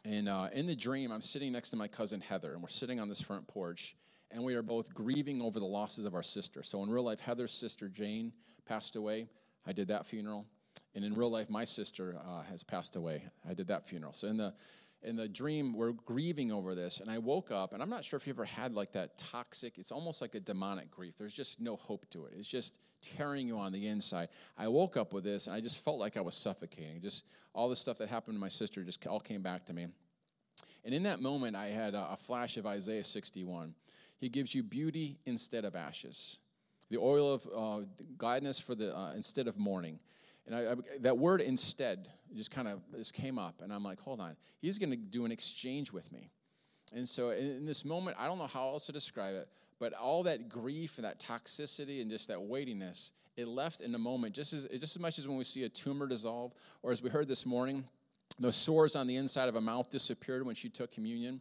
and uh, in the dream, I'm sitting next to my cousin Heather, and we're sitting on this front porch, and we are both grieving over the losses of our sister. So in real life, Heather's sister Jane passed away. I did that funeral, and in real life, my sister uh, has passed away. I did that funeral. So in the in the dream, we're grieving over this, and I woke up, and I'm not sure if you ever had like that toxic. It's almost like a demonic grief. There's just no hope to it. It's just tearing you on the inside. I woke up with this, and I just felt like I was suffocating. Just all the stuff that happened to my sister just all came back to me. And in that moment, I had a, flash of Isaiah 61. He gives you beauty instead of ashes, the oil of uh, gladness for the uh, instead of mourning. And I, I, that word instead just kind of just came up, and I'm like, hold on, he's going to do an exchange with me. And so in, in this moment, I don't know how else to describe it, but all that grief and that toxicity and just that weightiness, it left in a moment, just as, just as much as when we see a tumor dissolve, or as we heard this morning, those sores on the inside of a mouth disappeared when she took communion.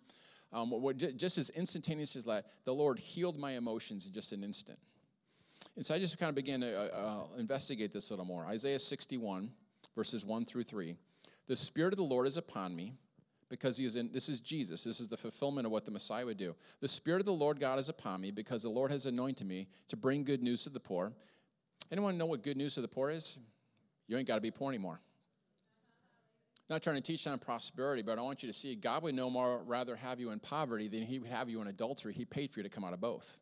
Um, what, just as instantaneous as that, the Lord healed my emotions in just an instant. And so I just kind of began to uh, uh, investigate this a little more. Isaiah 61, verses 1 through 3. The Spirit of the Lord is upon me because he is in, this is Jesus. This is the fulfillment of what the Messiah would do. The Spirit of the Lord God is upon me because the Lord has anointed me to bring good news to the poor. Anyone know what good news to the poor is? You ain't got to be poor anymore. Not trying to teach on prosperity, but I want you to see God would no more rather have you in poverty than he would have you in adultery. He paid for you to come out of both.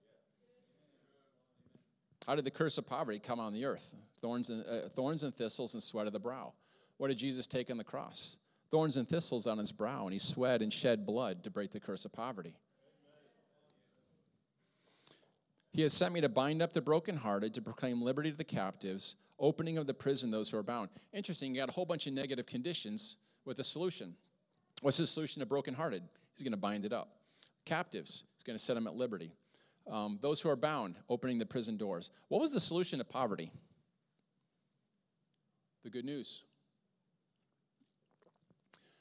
How did the curse of poverty come on the earth? Thorns and, uh, thorns and thistles and sweat of the brow. What did Jesus take on the cross? thorns and thistles on his brow, and he sweat and shed blood to break the curse of poverty. He has sent me to bind up the brokenhearted, to proclaim liberty to the captives, opening of the prison those who are bound. Interesting, you got a whole bunch of negative conditions with a solution. What's the solution to brokenhearted? He's going to bind it up. Captives, he's going to set them at liberty. Um, those who are bound, opening the prison doors. What was the solution to poverty? The good news.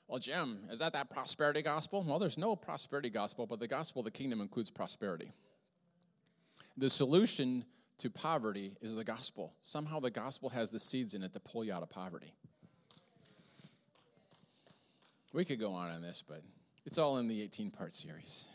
Well, Jim, is that that prosperity gospel? Well, there's no prosperity gospel, but the gospel of the kingdom includes prosperity. The solution to poverty is the gospel. Somehow the gospel has the seeds in it to pull you out of poverty. We could go on on this, but it's all in the 18 part series.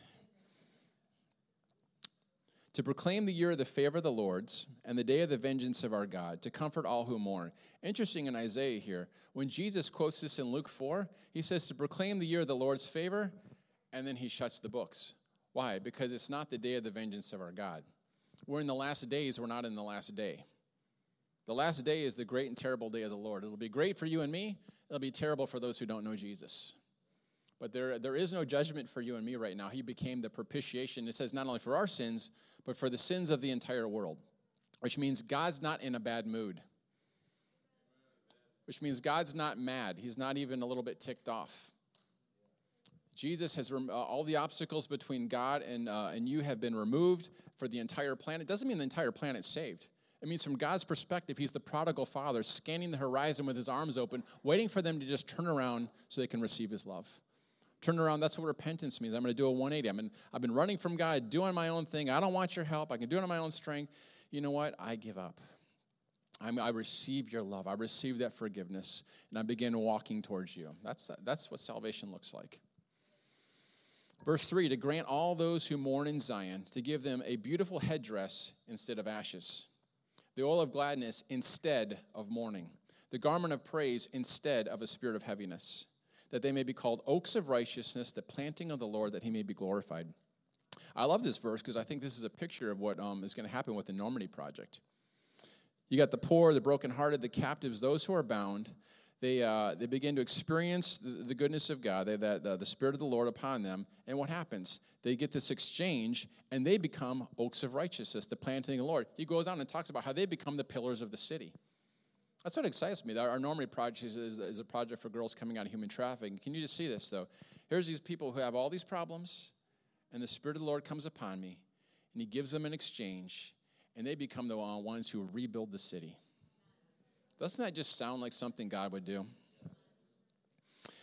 To proclaim the year of the favor of the Lord's and the day of the vengeance of our God, to comfort all who mourn. Interesting in Isaiah here, when Jesus quotes this in Luke 4, he says to proclaim the year of the Lord's favor, and then he shuts the books. Why? Because it's not the day of the vengeance of our God. We're in the last days, we're not in the last day. The last day is the great and terrible day of the Lord. It'll be great for you and me, it'll be terrible for those who don't know Jesus. But there, there is no judgment for you and me right now. He became the propitiation. It says not only for our sins, but for the sins of the entire world, which means God's not in a bad mood, which means God's not mad. He's not even a little bit ticked off. Jesus has uh, all the obstacles between God and, uh, and you have been removed for the entire planet. It doesn't mean the entire planet's saved. It means from God's perspective, He's the prodigal father, scanning the horizon with His arms open, waiting for them to just turn around so they can receive His love. Turn around, that's what repentance means. I'm going to do a 180. I mean, I've been running from God, doing my own thing. I don't want your help. I can do it on my own strength. You know what? I give up. I'm, i receive your love. I receive that forgiveness, and I begin walking towards you. That's, that's what salvation looks like. Verse 3 to grant all those who mourn in Zion, to give them a beautiful headdress instead of ashes, the oil of gladness instead of mourning, the garment of praise instead of a spirit of heaviness that they may be called oaks of righteousness, the planting of the Lord, that he may be glorified. I love this verse because I think this is a picture of what um, is going to happen with the Normandy Project. You got the poor, the brokenhearted, the captives, those who are bound. They, uh, they begin to experience the, goodness of God. They that, the, the Spirit of the Lord upon them. And what happens? They get this exchange and they become oaks of righteousness, the planting of the Lord. He goes on and talks about how they become the pillars of the city. That's what excites me. Our Normandy project is, is, a project for girls coming out of human trafficking. Can you just see this, though? Here's these people who have all these problems, and the Spirit of the Lord comes upon me, and He gives them an exchange, and they become the ones who rebuild the city. Doesn't that just sound like something God would do?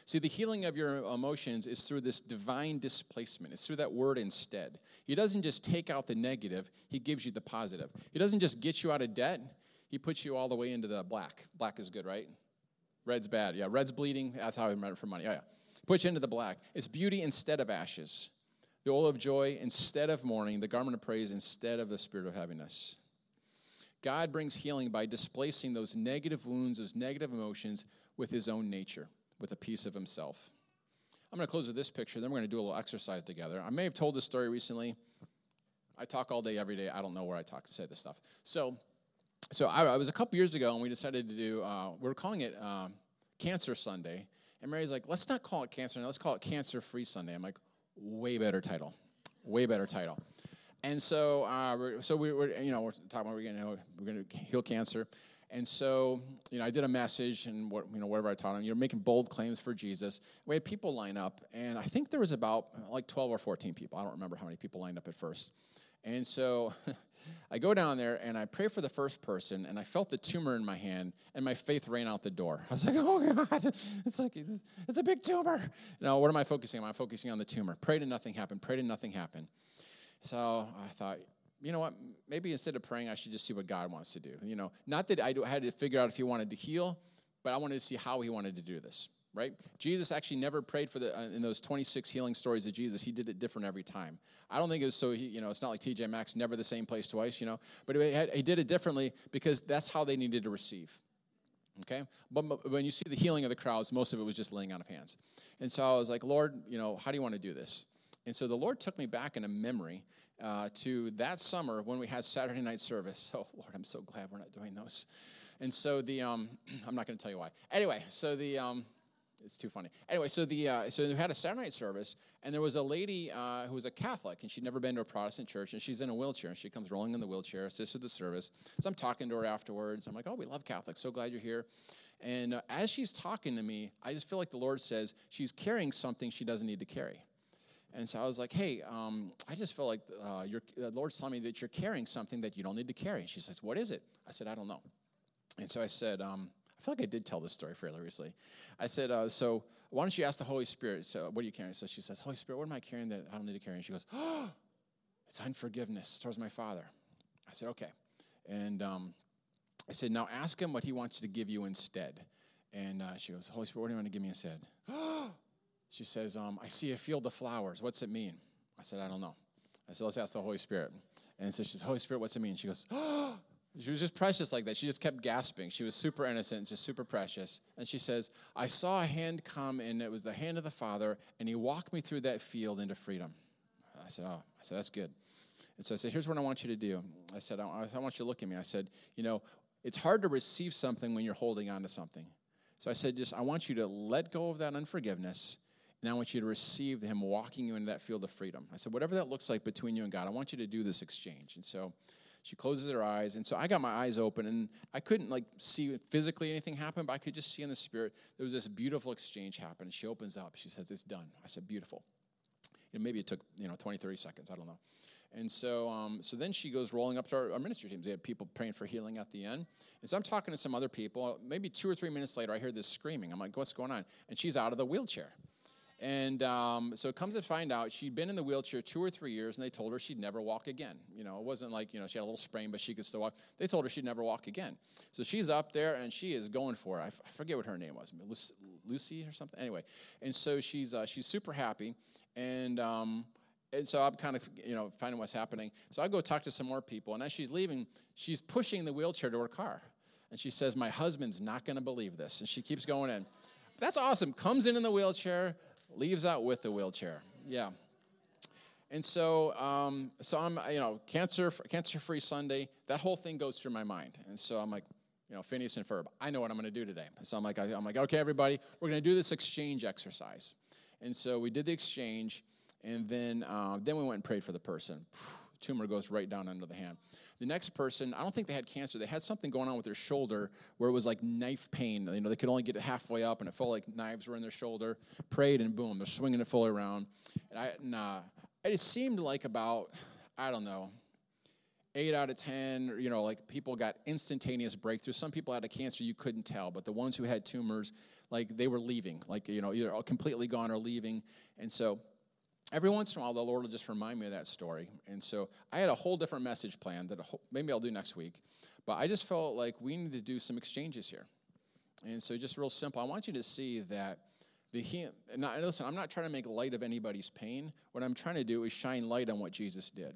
See, the healing of your emotions is through this divine displacement. It's through that word instead. He doesn't just take out the negative, He gives you the positive. He doesn't just get you out of debt, he puts you all the way into the black. Black is good, right? Red's bad. Yeah, red's bleeding. That's how I remember for money. Oh, yeah. Puts you into the black. It's beauty instead of ashes. The oil of joy instead of mourning. The garment of praise instead of the spirit of heaviness. God brings healing by displacing those negative wounds, those negative emotions with his own nature, with a piece of himself. I'm going to close with this picture, then we're going to do a little exercise together. I may have told this story recently. I talk all day, every day. I don't know where I talk to say this stuff. So, so I, I, was a couple years ago, and we decided to do. Uh, we are calling it um, Cancer Sunday, and Mary's like, "Let's not call it Cancer. now. Let's call it Cancer Free Sunday." I'm like, "Way better title, way better title." And so, uh, so we were, you know, we're talking about we're going to we're going to heal cancer, and so, you know, I did a message and what, you know whatever I taught them. You're making bold claims for Jesus. We had people line up, and I think there was about like 12 or 14 people. I don't remember how many people lined up at first. And so [laughs] I go down there and I pray for the first person, and I felt the tumor in my hand, and my faith ran out the door. I was like, [laughs] oh God, it's like, it's a big tumor. Now, what am I focusing on? I'm focusing on the tumor. Pray to nothing happened, pray to nothing happened. So I thought, you know what? Maybe instead of praying, I should just see what God wants to do. You know, not that I had to figure out if He wanted to heal, but I wanted to see how He wanted to do this right? Jesus actually never prayed for the uh, in those 26 healing stories of Jesus. He did it different every time. I don't think it was so he, you know, it's not like TJ Maxx never the same place twice, you know, but he, had, he did it differently because that's how they needed to receive. Okay? But, when you see the healing of the crowds, most of it was just laying on of hands. And so I was like, Lord, you know, how do you want to do this? And so the Lord took me back in a memory uh, to that summer when we had Saturday night service. [laughs] Oh, Lord, I'm so glad we're not doing those. And so the, um, [clears throat] I'm not going to tell you why. Anyway, so the, um, it's too funny. Anyway, so the uh, so we had a Saturday night service, and there was a lady uh, who was a Catholic, and she'd never been to a Protestant church, and she's in a wheelchair, and she comes rolling in the wheelchair, assists with the service. So I'm talking to her afterwards. I'm like, "Oh, we love Catholics. So glad you're here." And uh, as she's talking to me, I just feel like the Lord says she's carrying something she doesn't need to carry. And so I was like, "Hey, um, I just feel like uh, the Lord's telling me that you're carrying something that you don't need to carry." She says, "What is it?" I said, "I don't know." And so I said. Um, I feel like I did tell this story fairly recently. I said, uh, so why don't you ask the Holy Spirit? So what are you carrying? So she says, Holy Spirit, what am I carrying that I don't need to carry? And she goes, oh, it's unforgiveness towards my father. I said, okay. And um, I said, now ask him what he wants to give you instead. And uh, she goes, Holy Spirit, what do you want to give me instead? [gasps] she says, um, I see a field of flowers. What's it mean? I said, I don't know. I said, let's ask the Holy Spirit. And so she says, Holy Spirit, what's it mean? She goes, oh, [gasps] she was just precious like that. She just kept gasping. She was super innocent, just super precious. And she says, I saw a hand come, and it was the hand of the Father, and he walked me through that field into freedom. I said, Oh, I said, that's good. And so I said, Here's what I want you to do. I said, I, I want you to look at me. I said, You know, it's hard to receive something when you're holding on to something. So I said, Just, I want you to let go of that unforgiveness, and I want you to receive Him walking you into that field of freedom. I said, Whatever that looks like between you and God, I want you to do this exchange. And so, she closes her eyes, and so I got my eyes open, and I couldn't like see physically anything happen, but I could just see in the spirit there was this beautiful exchange happen. She opens up. She says, "It's done." I said, "Beautiful." Maybe it took you know 20, 30 seconds. I don't know. And so, um, so then she goes rolling up to our, our, ministry teams. They had people praying for healing at the end. And so I'm talking to some other people. Maybe two or three minutes later, I hear this screaming. I'm like, what's going on? And she's out of the wheelchair. And um, so it comes to find out she'd been in the wheelchair two or three years, and they told her she'd never walk again. You know, it wasn't like, you know, she had a little sprain, but she could still walk. They told her she'd never walk again. So she's up there, and she is going for it. I, f- I forget what her name was, Lucy or something. Anyway, and so she's, uh, she's super happy. And, um, and so I'm kind of, you know, finding what's happening. So I go talk to some more people, and as she's leaving, she's pushing the wheelchair to her car. And she says, My husband's not going to believe this. And she keeps going in. That's awesome. Comes in in the wheelchair, leaves out with the wheelchair. Yeah. And so, um, so I'm, you know, cancer, cancer-free Sunday. That whole thing goes through my mind, and so I'm like, you know, Phineas and Ferb. I know what I'm going to do today. So I'm like, I'm like, okay, everybody, we're going to do this exchange exercise. And so we did the exchange, and then uh, then we went and prayed for the person. Tumor goes right down under the hand. The next person, I don't think they had cancer. They had something going on with their shoulder where it was like knife pain. You know, they could only get it halfway up, and it felt like knives were in their shoulder. Prayed, and boom, they're swinging it fully around. And I, nah, it seemed like about, I don't know, eight out of 10, you know, like people got instantaneous breakthroughs. Some people had a cancer you couldn't tell, but the ones who had tumors, like they were leaving, like, you know, either completely gone or leaving. And so every once in a while, the Lord will just remind me of that story. And so I had a whole different message plan that maybe I'll do next week. But I just felt like we need to do some exchanges here. And so, just real simple, I want you to see that the not, listen, I'm not trying to make light of anybody's pain. What I'm trying to do is shine light on what Jesus did.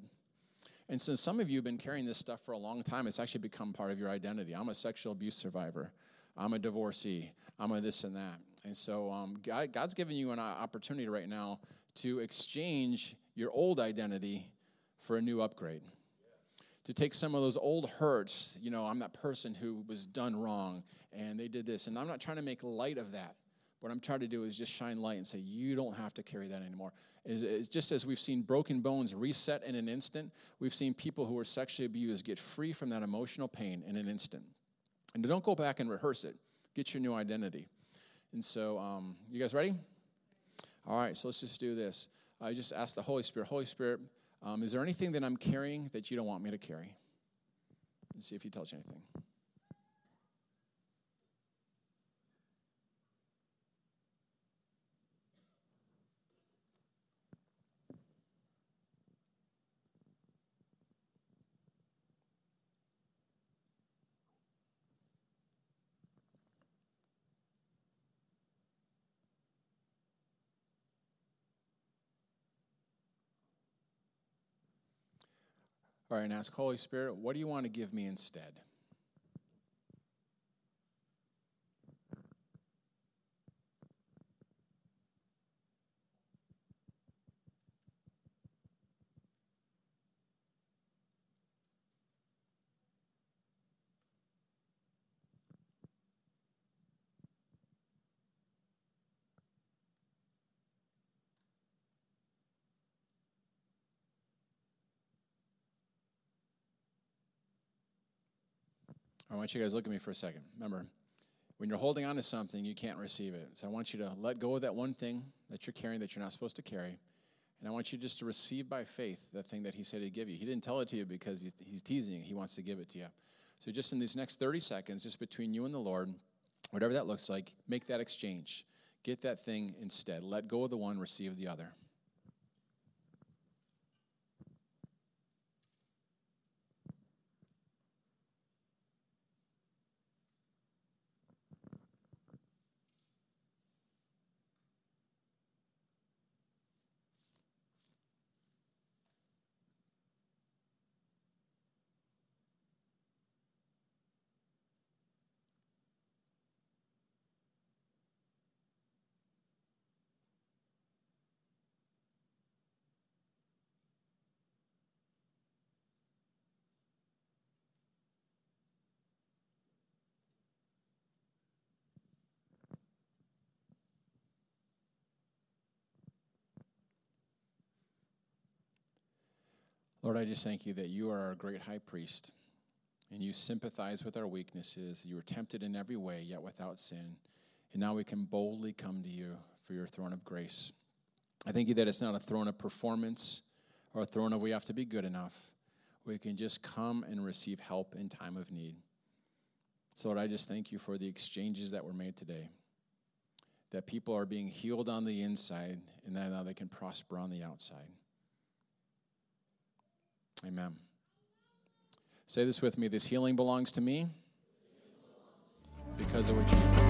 And since some of you have been carrying this stuff for a long time, it's actually become part of your identity. I'm a sexual abuse survivor. I'm a divorcee. I'm a this and that. And so um, God, God's giving you an opportunity right now to exchange your old identity for a new upgrade. To take some of those old hurts, you know, I'm that person who was done wrong and they did this. And I'm not trying to make light of that. What I'm trying to do is just shine light and say, you don't have to carry that anymore. It's, it's just as we've seen broken bones reset in an instant, we've seen people who were sexually abused get free from that emotional pain in an instant. And don't go back and rehearse it. Get your new identity. And so, um, you guys ready? All right, so let's just do this. I just ask the Holy Spirit, Holy Spirit, um, is there anything that I'm carrying that you don't want me to carry? And see if He tells you anything. All right, and ask Holy Spirit, what do you want to give me instead? I want you guys to look at me for a second. Remember, when you're holding on to something, you can't receive it. So I want you to let go of that one thing that you're carrying that you're not supposed to carry. And I want you just to receive by faith the thing that He said He'd give you. He didn't tell it to you because He's, he's teasing, He wants to give it to you. So just in these next 30 seconds, just between you and the Lord, whatever that looks like, make that exchange. Get that thing instead. Let go of the one, receive the other. Lord, I just thank you that you are our great high priest and you sympathize with our weaknesses. You were tempted in every way, yet without sin. And now we can boldly come to you for your throne of grace. I thank you that it's not a throne of performance or a throne of we have to be good enough. We can just come and receive help in time of need. So, Lord, I just thank you for the exchanges that were made today. That people are being healed on the inside and that now they can prosper on the outside. Amen. Say this with me this healing belongs to me because of what Jesus